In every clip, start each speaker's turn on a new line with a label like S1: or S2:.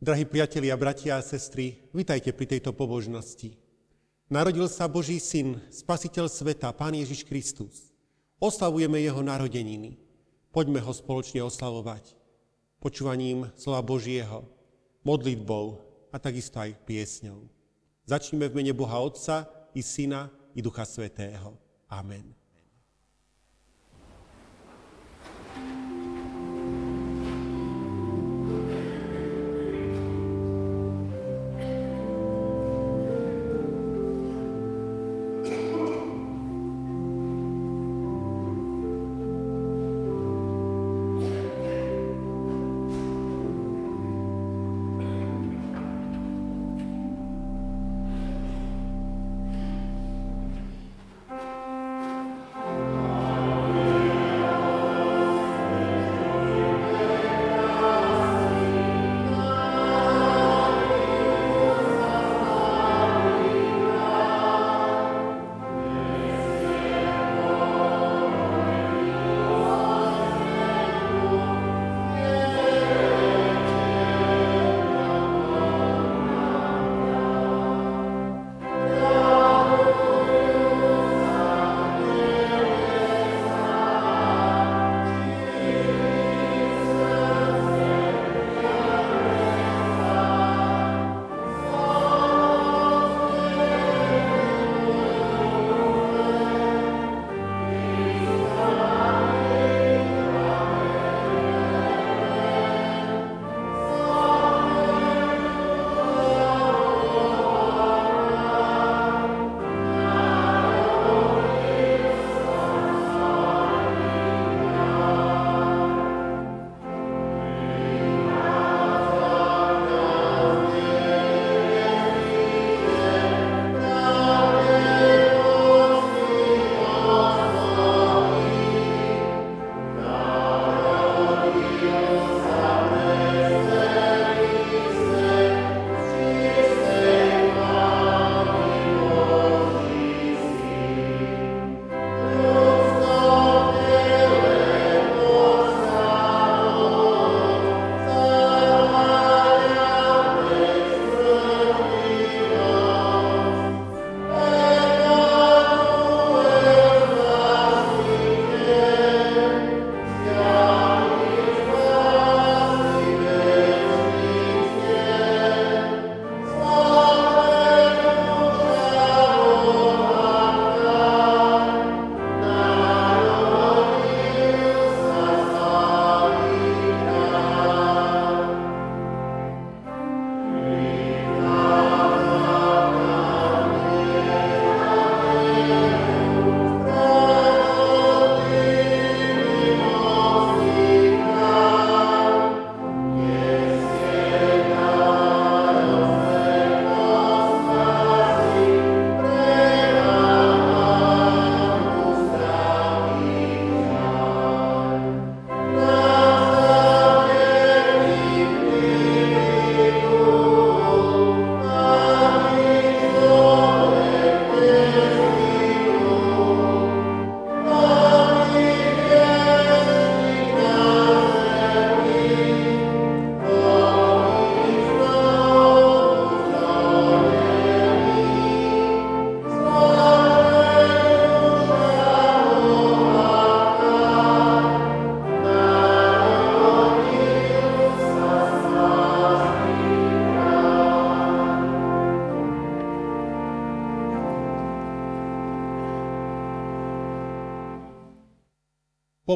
S1: Drahí priatelia, bratia a sestry, vitajte pri tejto pobožnosti. Narodil sa Boží syn, spasiteľ sveta, Pán Ježiš Kristus. Oslavujeme jeho narodeniny. Poďme ho spoločne oslavovať. Počúvaním slova Božieho, modlitbou a takisto aj piesňou. Začneme v mene Boha Otca i Syna i Ducha Svetého. Amen.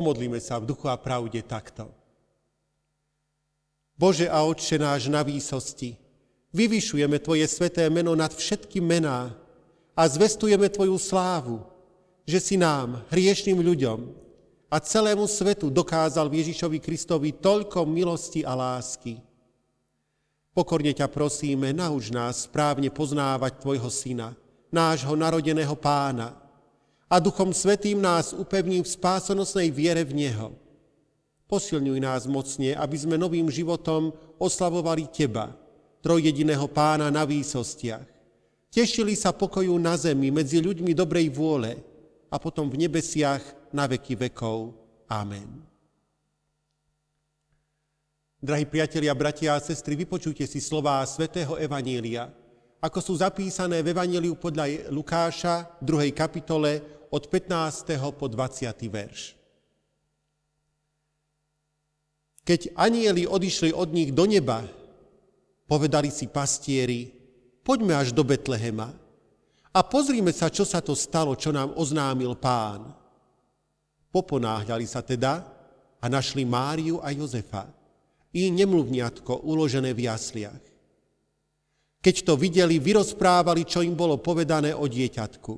S1: Pomodlíme sa v duchu a pravde takto. Bože a Otče náš na výsosti, vyvyšujeme Tvoje sveté meno nad všetky mená a zvestujeme Tvoju slávu, že si nám, hriešným ľuďom a celému svetu dokázal Ježišovi Kristovi toľko milosti a lásky. Pokorne ťa prosíme, nauč nás správne poznávať Tvojho Syna, nášho narodeného pána, a Duchom Svetým nás upevní v spásonosnej viere v Neho. Posilňuj nás mocne, aby sme novým životom oslavovali Teba, trojjediného pána na výsostiach. Tešili sa pokoju na zemi medzi ľuďmi dobrej vôle a potom v nebesiach na veky vekov. Amen. Drahí priatelia, bratia a sestry, vypočujte si slová svätého Evanília, ako sú zapísané v Evaníliu podľa Lukáša, 2. kapitole, od 15. po 20. verš. Keď anieli odišli od nich do neba, povedali si pastieri, poďme až do Betlehema a pozrime sa, čo sa to stalo, čo nám oznámil pán. Poponáhľali sa teda a našli Máriu a Jozefa i nemluvniatko uložené v jasliach. Keď to videli, vyrozprávali, čo im bolo povedané o dieťatku.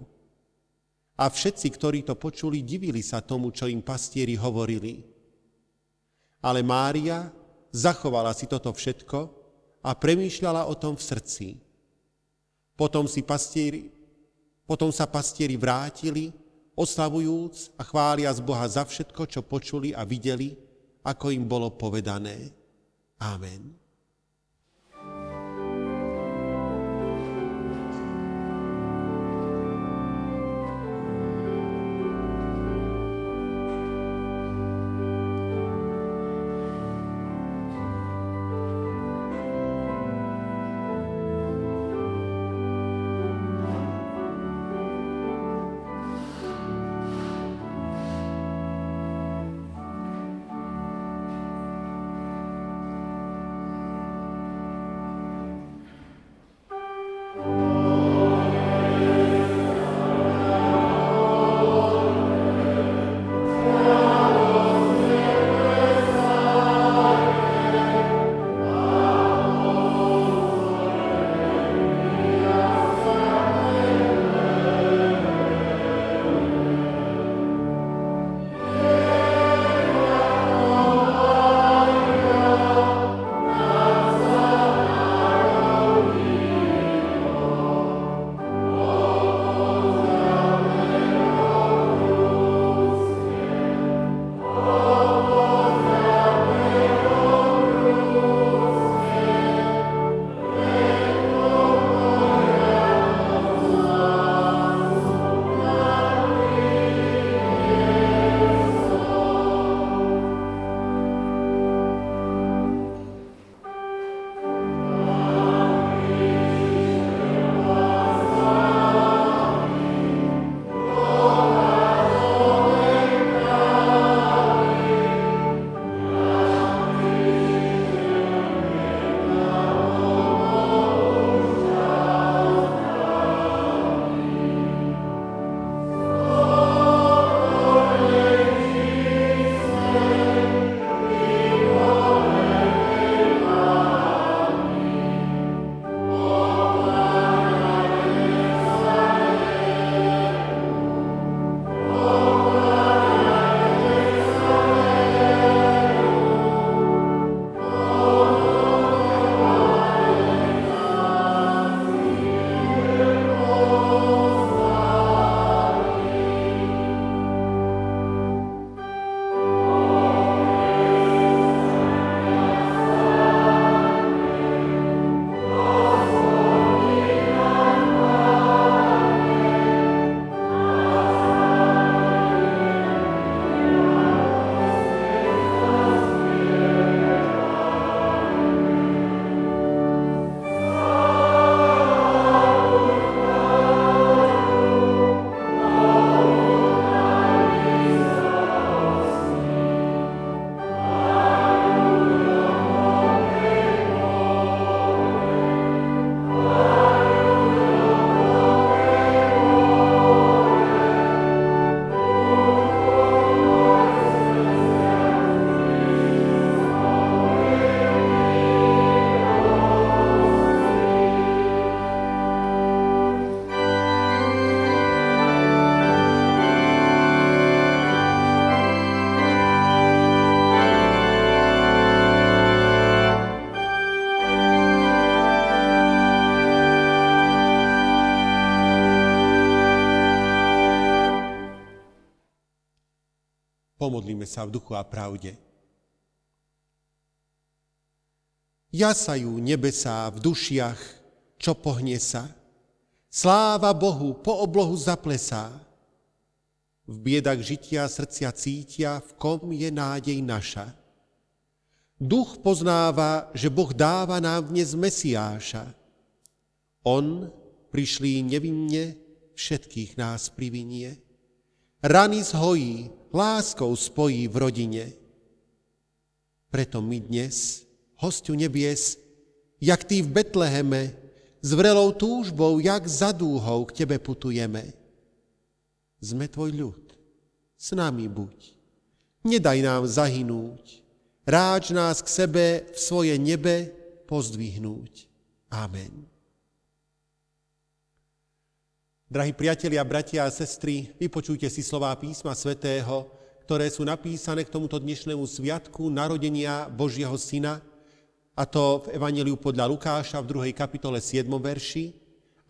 S1: A všetci, ktorí to počuli, divili sa tomu, čo im pastieri hovorili. Ale Mária zachovala si toto všetko a premýšľala o tom v srdci. Potom, si pastieri, potom sa pastieri vrátili, oslavujúc a chvália z Boha za všetko, čo počuli a videli, ako im bolo povedané. Amen. Pomodlíme sa v duchu a pravde. Jasajú nebesá v dušiach, čo pohne sa. Sláva Bohu, po oblohu zaplesá. V biedach žitia srdcia cítia, v kom je nádej naša. Duch poznáva, že Boh dáva nám dnes Mesiáša. On prišli nevinne, všetkých nás privinie. Rany zhojí, láskou spojí v rodine. Preto my dnes, hostiu nebies, jak ty v Betleheme, s vrelou túžbou, jak za dúhou k tebe putujeme. Sme tvoj ľud, s nami buď. Nedaj nám zahynúť, ráč nás k sebe v svoje nebe pozdvihnúť. Amen. Drahí priatelia, bratia a sestry, vypočujte si slová písma svätého, ktoré sú napísané k tomuto dnešnému sviatku narodenia Božieho Syna, a to v Evangeliu podľa Lukáša v 2. kapitole 7. verši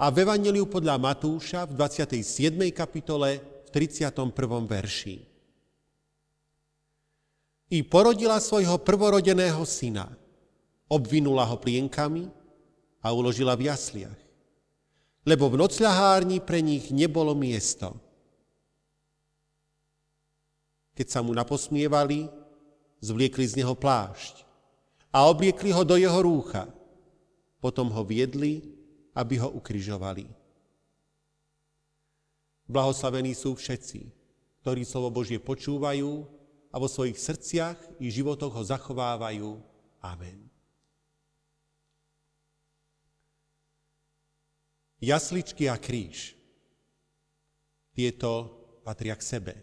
S1: a v Evangeliu podľa Matúša v 27. kapitole v 31. verši. I porodila svojho prvorodeného syna, obvinula ho plienkami a uložila v jasliach lebo v nocľahárni pre nich nebolo miesto. Keď sa mu naposmievali, zvliekli z neho plášť a obliekli ho do jeho rúcha. Potom ho viedli, aby ho ukrižovali. Blahoslavení sú všetci, ktorí slovo Božie počúvajú a vo svojich srdciach i životoch ho zachovávajú. Amen. Jasličky a kríž. Tieto patria k sebe.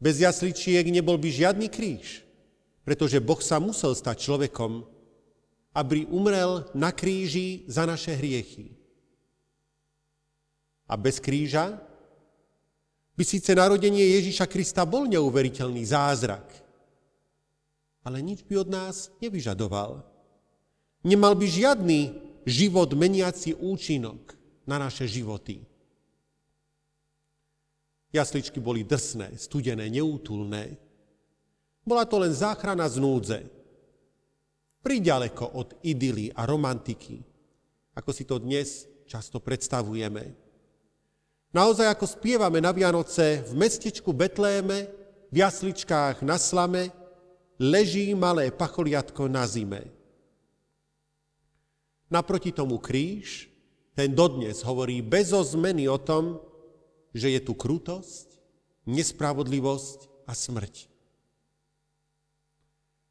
S1: Bez jasličiek nebol by žiadny kríž, pretože Boh sa musel stať človekom, aby umrel na kríži za naše hriechy. A bez kríža by síce narodenie Ježíša Krista bol neuveriteľný zázrak, ale nič by od nás nevyžadoval. Nemal by žiadny život meniaci účinok na naše životy. Jasličky boli drsné, studené, neútulné. Bola to len záchrana z núdze. Priďaleko od idyly a romantiky, ako si to dnes často predstavujeme. Naozaj, ako spievame na Vianoce v mestečku Betléme, v jasličkách na slame, leží malé pacholiatko na zime. Naproti tomu kríž, ten dodnes hovorí bez zmeny o tom, že je tu krutosť, nespravodlivosť a smrť.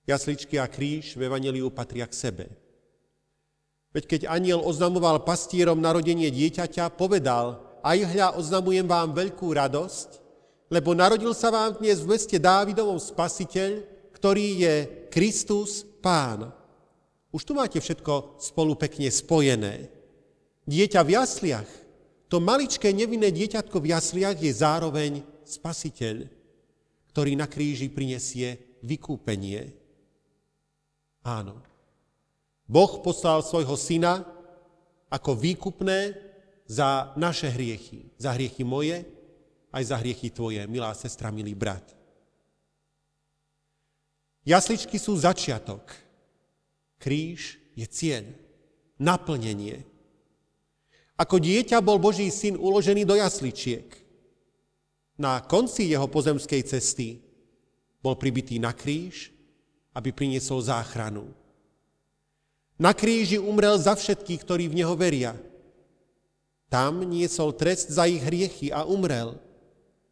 S1: Jasličky a kríž v Evangeliu patria k sebe. Veď keď aniel oznamoval pastierom narodenie dieťaťa, povedal, aj hľa oznamujem vám veľkú radosť, lebo narodil sa vám dnes v meste Dávidovom spasiteľ, ktorý je Kristus Pán. Už tu máte všetko spolu pekne spojené. Dieťa v jasliach, to maličké nevinné dieťatko v jasliach je zároveň spasiteľ, ktorý na kríži prinesie vykúpenie. Áno. Boh poslal svojho syna ako výkupné za naše hriechy. Za hriechy moje, aj za hriechy tvoje, milá sestra, milý brat. Jasličky sú začiatok Kríž je cieľ, naplnenie. Ako dieťa bol Boží syn uložený do jasličiek. Na konci jeho pozemskej cesty bol pribitý na kríž, aby priniesol záchranu. Na kríži umrel za všetkých, ktorí v Neho veria. Tam niesol trest za ich hriechy a umrel,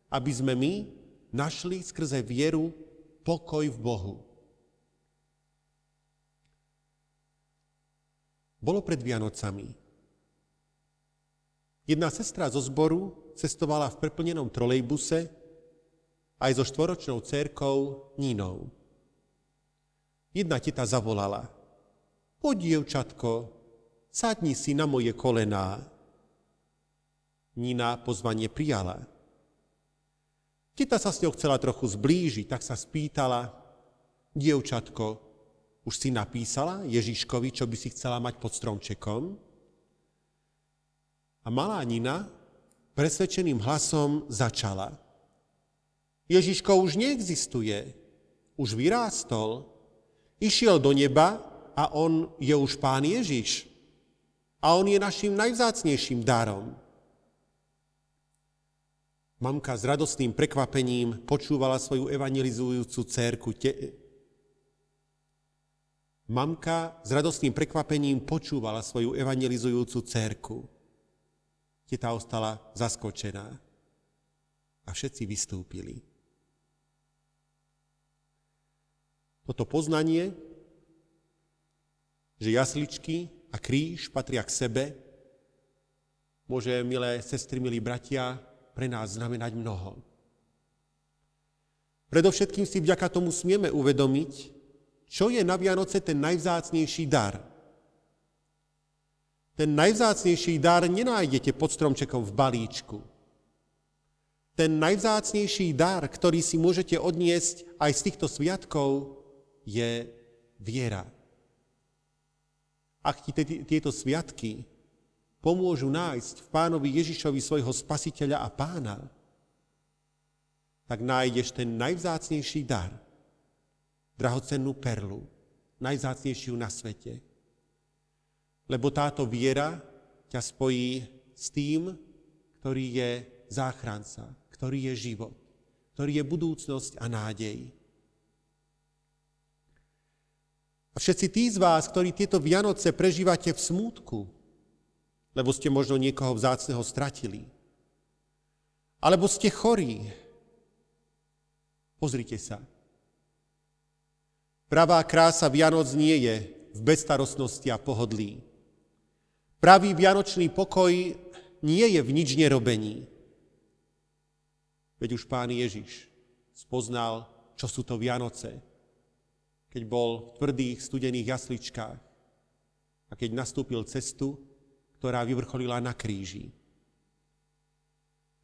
S1: aby sme my našli skrze vieru pokoj v Bohu. Bolo pred Vianocami. Jedna sestra zo zboru cestovala v preplnenom trolejbuse aj so štvoročnou cérkou Nínou. Jedna teta zavolala. Poď, dievčatko, sadni si na moje kolená. Nina pozvanie prijala. Teta sa s ňou chcela trochu zblížiť, tak sa spýtala, dievčatko, už si napísala Ježiškovi, čo by si chcela mať pod stromčekom? A malá Nina presvedčeným hlasom začala. Ježiško už neexistuje, už vyrástol, išiel do neba a on je už pán Ježiš. A on je našim najvzácnejším darom. Mamka s radostným prekvapením počúvala svoju evangelizujúcu cérku mamka s radostným prekvapením počúvala svoju evangelizujúcu cerku. Teta ostala zaskočená a všetci vystúpili. Toto poznanie, že jasličky a kríž patria k sebe, môže, milé sestry, milí bratia, pre nás znamenať mnoho. Predovšetkým si vďaka tomu smieme uvedomiť, čo je na Vianoce ten najvzácnejší dar. Ten najvzácnejší dar nenájdete pod stromčekom v balíčku. Ten najvzácnejší dar, ktorý si môžete odniesť aj z týchto sviatkov, je viera. Ak ti tieto sviatky pomôžu nájsť v pánovi Ježišovi svojho spasiteľa a pána, tak nájdeš ten najvzácnejší dar, drahocennú perlu, najvzácnejšiu na svete. Lebo táto viera ťa spojí s tým, ktorý je záchranca, ktorý je život, ktorý je budúcnosť a nádej. A všetci tí z vás, ktorí tieto Vianoce prežívate v smútku, lebo ste možno niekoho vzácneho stratili, alebo ste chorí, pozrite sa. Pravá krása Vianoc nie je v bezstarostnosti a pohodlí. Pravý vianočný pokoj nie je v nič nerobení. Veď už pán Ježiš spoznal, čo sú to Vianoce keď bol v tvrdých, studených jasličkách a keď nastúpil cestu, ktorá vyvrcholila na kríži.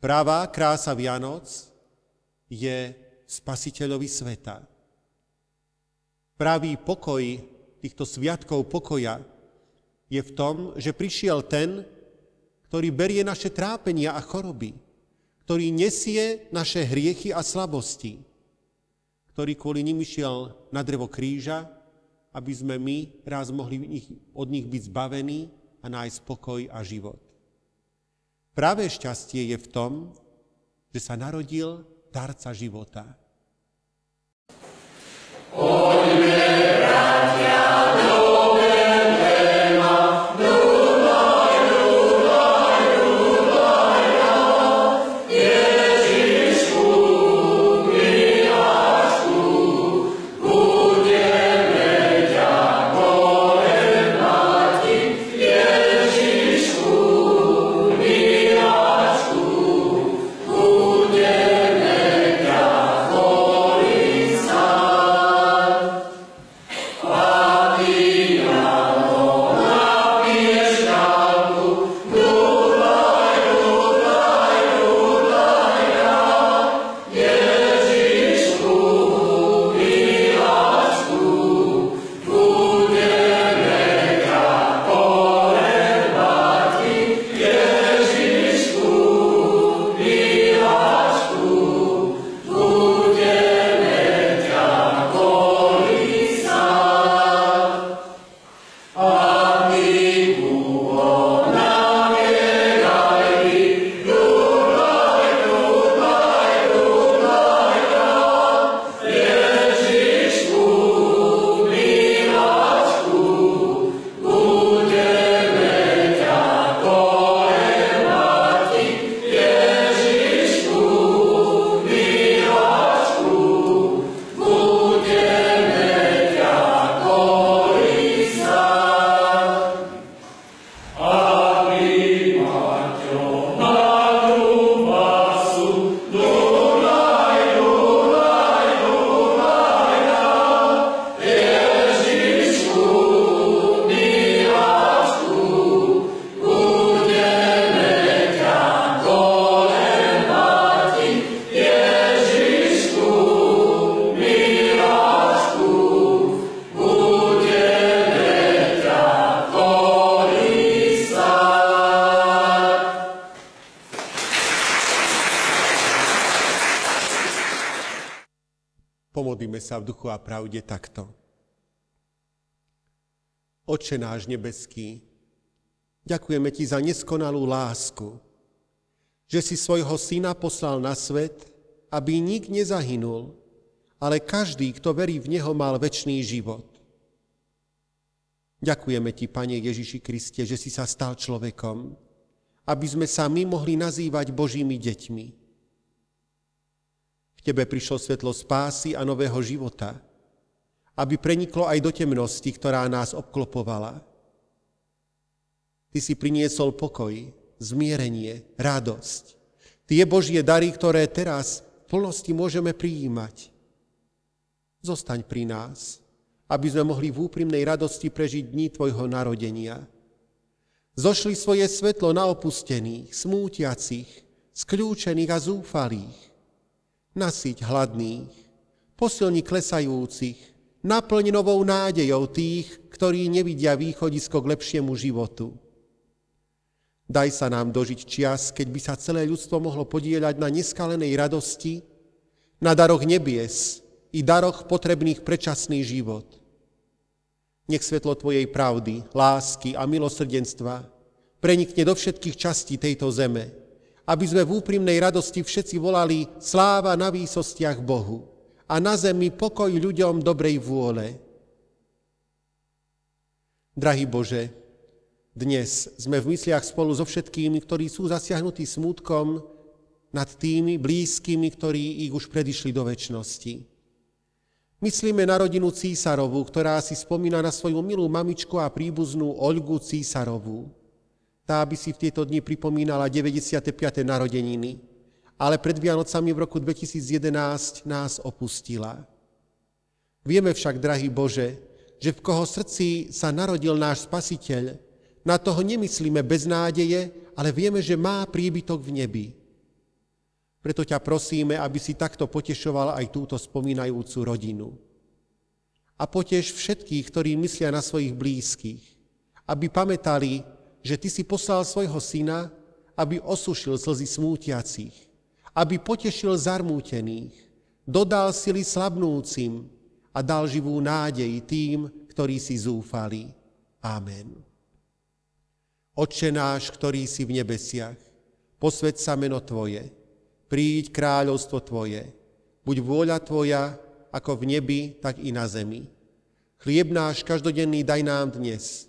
S1: Pravá krása Vianoc je spasiteľovi sveta. Pravý pokoj týchto sviatkov pokoja je v tom, že prišiel ten, ktorý berie naše trápenia a choroby, ktorý nesie naše hriechy a slabosti, ktorý kvôli nim išiel na drevo kríža, aby sme my raz mohli od nich byť zbavení a nájsť pokoj a život. Práve šťastie je v tom, že sa narodil darca života. V duchu a pravde takto. Oče náš nebeský, ďakujeme Ti za neskonalú lásku, že si svojho syna poslal na svet, aby nik nezahynul, ale každý, kto verí v Neho, mal väčší život. Ďakujeme Ti, Pane Ježiši Kriste, že si sa stal človekom, aby sme sa my mohli nazývať Božími deťmi. V Tebe prišlo svetlo spásy a nového života, aby preniklo aj do temnosti, ktorá nás obklopovala. Ty si priniesol pokoj, zmierenie, radosť. Tie Božie dary, ktoré teraz v plnosti môžeme prijímať. Zostaň pri nás aby sme mohli v úprimnej radosti prežiť dní Tvojho narodenia. Zošli svoje svetlo na opustených, smútiacich, skľúčených a zúfalých. Nasyť hladných, posilni klesajúcich, naplň novou nádejou tých, ktorí nevidia východisko k lepšiemu životu. Daj sa nám dožiť čas, keď by sa celé ľudstvo mohlo podieľať na neskalenej radosti, na daroch nebies i daroch potrebných prečasný život. Nech svetlo Tvojej pravdy, lásky a milosrdenstva prenikne do všetkých častí tejto zeme, aby sme v úprimnej radosti všetci volali sláva na výsostiach Bohu a na zemi pokoj ľuďom dobrej vôle. Drahý Bože, dnes sme v mysliach spolu so všetkými, ktorí sú zasiahnutí smútkom nad tými blízkymi, ktorí ich už predišli do väčšnosti. Myslíme na rodinu Císarovú, ktorá si spomína na svoju milú mamičku a príbuznú Olgu Císarovú. Tá by si v tieto dni pripomínala 95. narodeniny, ale pred Vianocami v roku 2011 nás opustila. Vieme však, drahý Bože, že v koho srdci sa narodil náš Spasiteľ, na toho nemyslíme bez nádeje, ale vieme, že má príbytok v nebi. Preto ťa prosíme, aby si takto potešoval aj túto spomínajúcu rodinu. A potež všetkých, ktorí myslia na svojich blízkych, aby pamätali, že Ty si poslal svojho syna, aby osušil slzy smútiacich, aby potešil zarmútených, dodal sily slabnúcim a dal živú nádej tým, ktorí si zúfali. Amen. Otče náš, ktorý si v nebesiach, posved sa meno Tvoje, príď kráľovstvo Tvoje. Buď vôľa Tvoja, ako v nebi, tak i na zemi. Chlieb náš každodenný daj nám dnes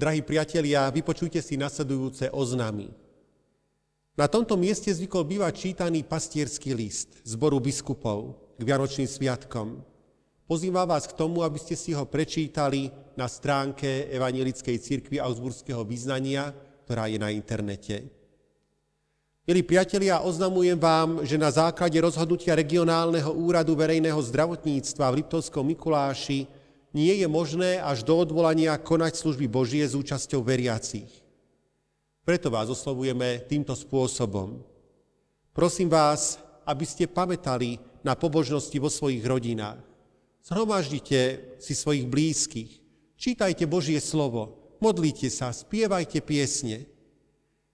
S1: Drahí priatelia, vypočujte si nasledujúce oznámy. Na tomto mieste zvykol bývať čítaný pastierský list zboru biskupov k Vianočným sviatkom. Pozývam vás k tomu, aby ste si ho prečítali na stránke Evangelickej cirkvi Augsburského význania, ktorá je na internete. Milí priatelia, oznamujem vám, že na základe rozhodnutia regionálneho úradu verejného zdravotníctva v Liptovskom Mikuláši nie je možné až do odvolania konať služby Božie s účasťou veriacich. Preto vás oslovujeme týmto spôsobom. Prosím vás, aby ste pamätali na pobožnosti vo svojich rodinách. Zhromaždite si svojich blízkych, čítajte Božie slovo, modlite sa, spievajte piesne.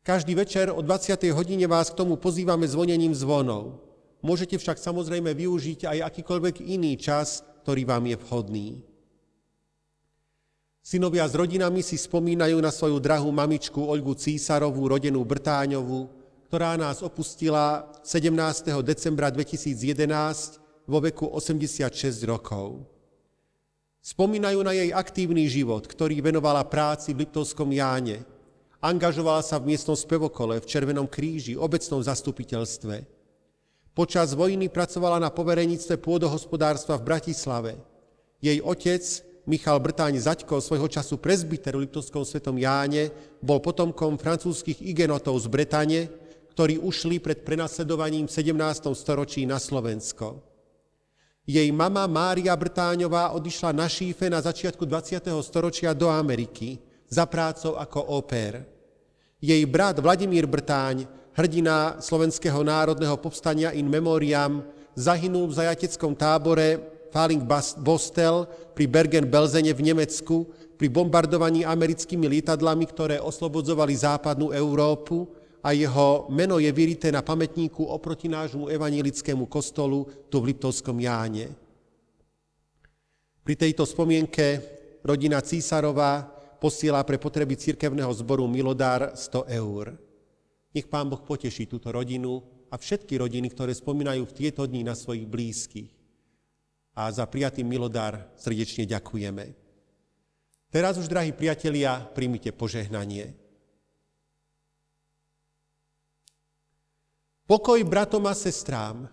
S1: Každý večer o 20. hodine vás k tomu pozývame zvonením zvonov. Môžete však samozrejme využiť aj akýkoľvek iný čas, ktorý vám je vhodný. Synovia s rodinami si spomínajú na svoju drahú mamičku Olgu Císarovú, rodenú Brtáňovú, ktorá nás opustila 17. decembra 2011 vo veku 86 rokov. Spomínajú na jej aktívny život, ktorý venovala práci v Liptovskom Jáne – Angažovala sa v miestnom spevokole, v Červenom kríži, obecnom zastupiteľstve. Počas vojny pracovala na poverenictve pôdohospodárstva v Bratislave. Jej otec, Michal Brtáň Zaďko, svojho času prezbiter v Liptovskom svetom Jáne, bol potomkom francúzskych igenotov z Bretane, ktorí ušli pred prenasledovaním v 17. storočí na Slovensko. Jej mama Mária Brtáňová odišla na šífe na začiatku 20. storočia do Ameriky za prácou ako oper. Jej brat Vladimír Brtáň, hrdina slovenského národného povstania in memoriam, zahynul v zajateckom tábore Faling Bostel pri Bergen-Belzene v Nemecku pri bombardovaní americkými lietadlami, ktoré oslobodzovali západnú Európu a jeho meno je vyrité na pamätníku oproti nášmu evanílickému kostolu tu v Liptovskom Jáne. Pri tejto spomienke rodina Císarová posiela pre potreby cirkevného zboru Milodár 100 eur. Nech Pán Boh poteší túto rodinu a všetky rodiny, ktoré spomínajú v tieto dni na svojich blízkych. A za prijatý milodár srdečne ďakujeme. Teraz už, drahí priatelia, príjmite požehnanie. Pokoj bratom a sestrám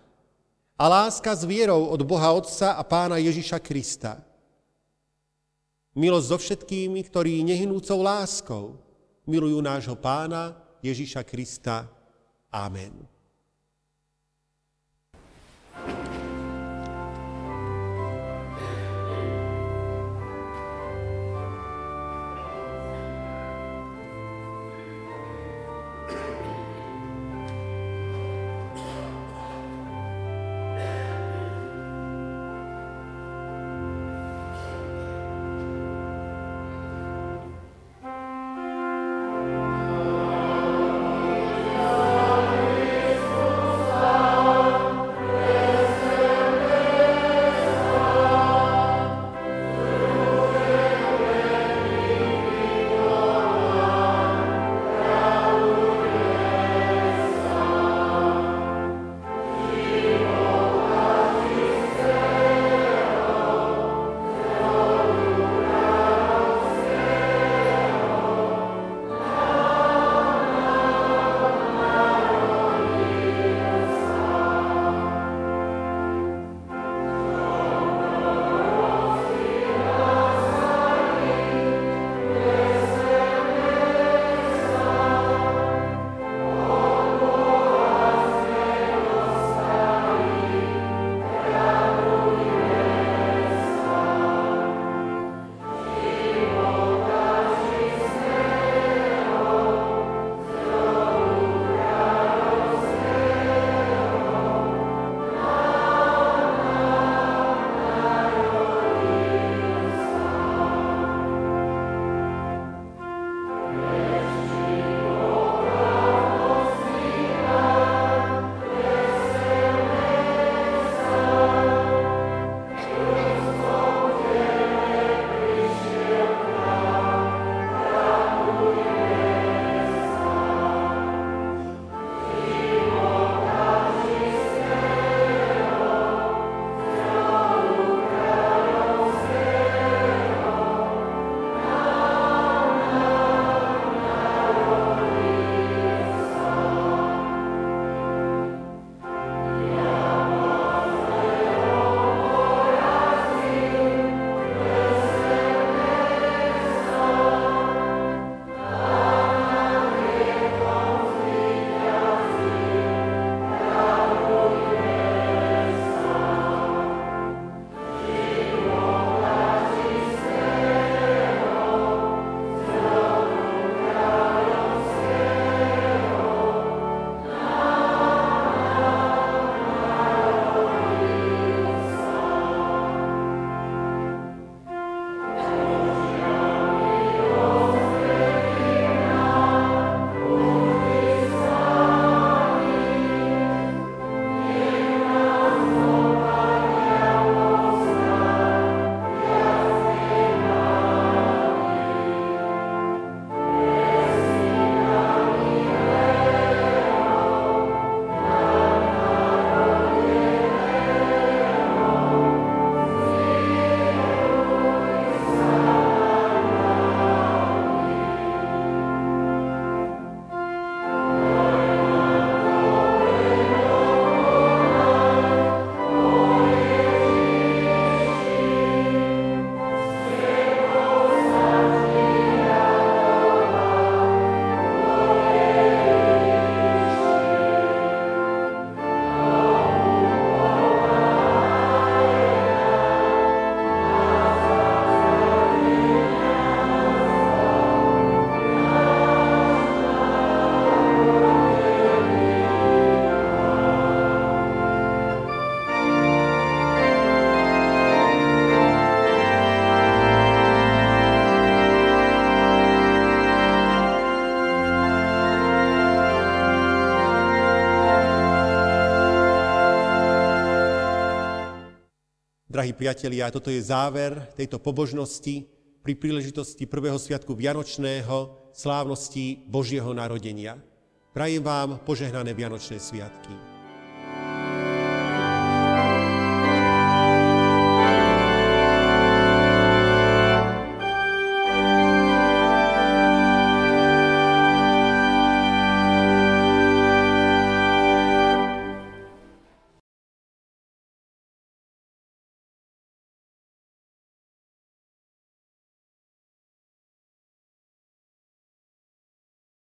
S1: a láska s vierou od Boha Otca a Pána Ježiša Krista. Milosť so všetkými, ktorí nehynúcou láskou milujú nášho Pána Ježiša Krista. Amen. Drahí priatelia, toto je záver tejto pobožnosti pri príležitosti prvého sviatku Vianočného slávnosti Božieho narodenia. Prajem vám požehnané Vianočné sviatky.